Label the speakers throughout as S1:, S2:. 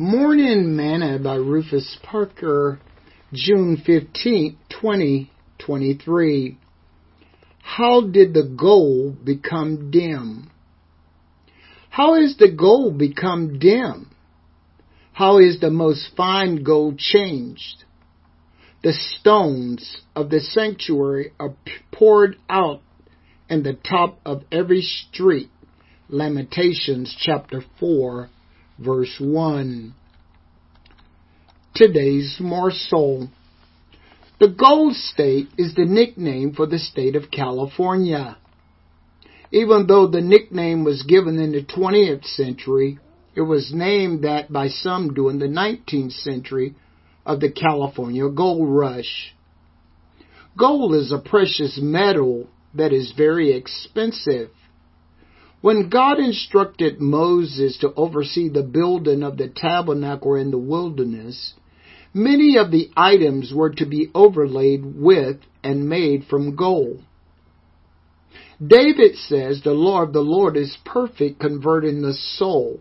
S1: Morning Manna by Rufus Parker, June 15, 2023. How did the goal become dim? How is the gold become dim? How is the most fine gold changed? The stones of the sanctuary are poured out in the top of every street. Lamentations chapter 4 verse 1. Today's morsel. The Gold State is the nickname for the state of California. Even though the nickname was given in the 20th century, it was named that by some during the 19th century of the California gold rush. Gold is a precious metal that is very expensive. When God instructed Moses to oversee the building of the tabernacle in the wilderness, many of the items were to be overlaid with and made from gold. David says the law of the Lord is perfect, converting the soul.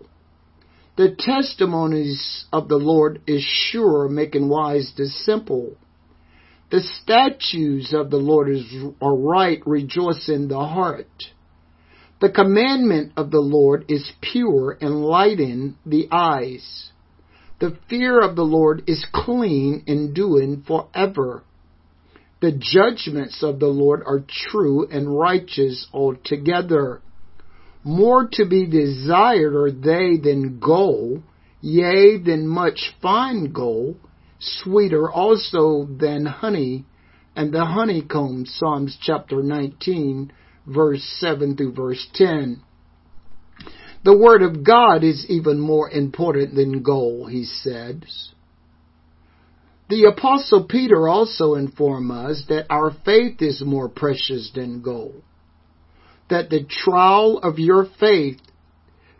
S1: The testimonies of the Lord is sure, making wise the simple. The statutes of the Lord is, are right, rejoicing the heart. The commandment of the Lord is pure, enlightening the eyes. The fear of the Lord is clean, enduing forever. The judgments of the Lord are true and righteous altogether. More to be desired are they than gold, yea, than much fine gold, sweeter also than honey, and the honeycomb, Psalms chapter 19, verse 7 through verse 10. The Word of God is even more important than gold, he says. The Apostle Peter also informed us that our faith is more precious than gold, that the trial of your faith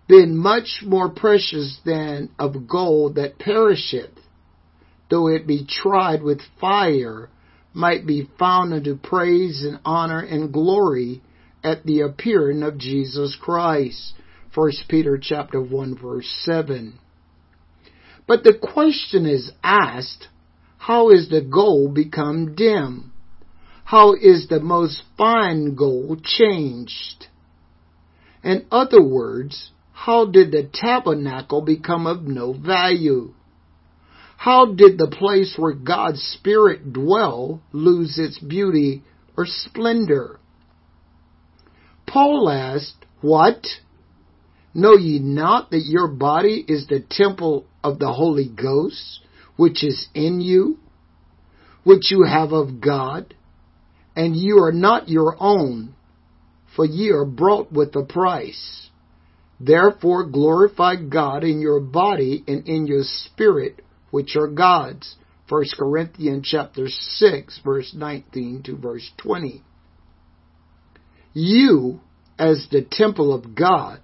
S1: being much more precious than of gold that perisheth, though it be tried with fire, might be found unto praise and honor and glory at the appearing of Jesus Christ. 1 Peter chapter 1 verse 7. But the question is asked, how is the gold become dim? How is the most fine gold changed? In other words, how did the tabernacle become of no value? How did the place where God's Spirit dwell lose its beauty or splendor? Paul asked, What? Know ye not that your body is the temple of the Holy Ghost, which is in you, which you have of God, and you are not your own, for ye are bought with a price. Therefore glorify God in your body and in your spirit, which are God's. 1 Corinthians chapter 6 verse 19 to verse 20. You, as the temple of God,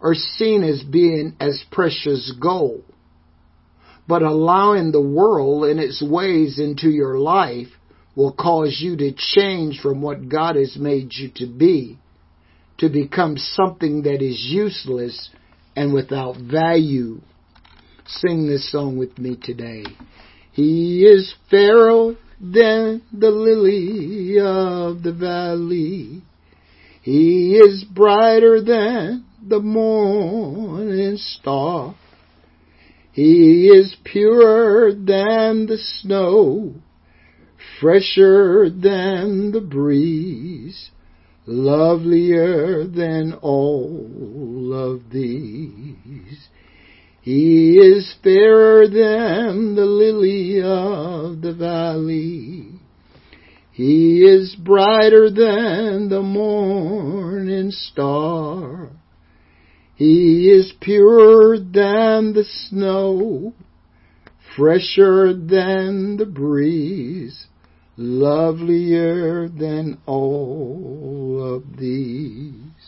S1: are seen as being as precious gold. But allowing the world and its ways into your life will cause you to change from what God has made you to be, to become something that is useless and without value. Sing this song with me today. He is fairer than the lily of the valley. He is brighter than the morning star. He is purer than the snow, fresher than the breeze, lovelier than all of these. He is fairer than the lily of the valley. He is brighter than the morning star. He is purer than the snow, fresher than the breeze, lovelier than all of these.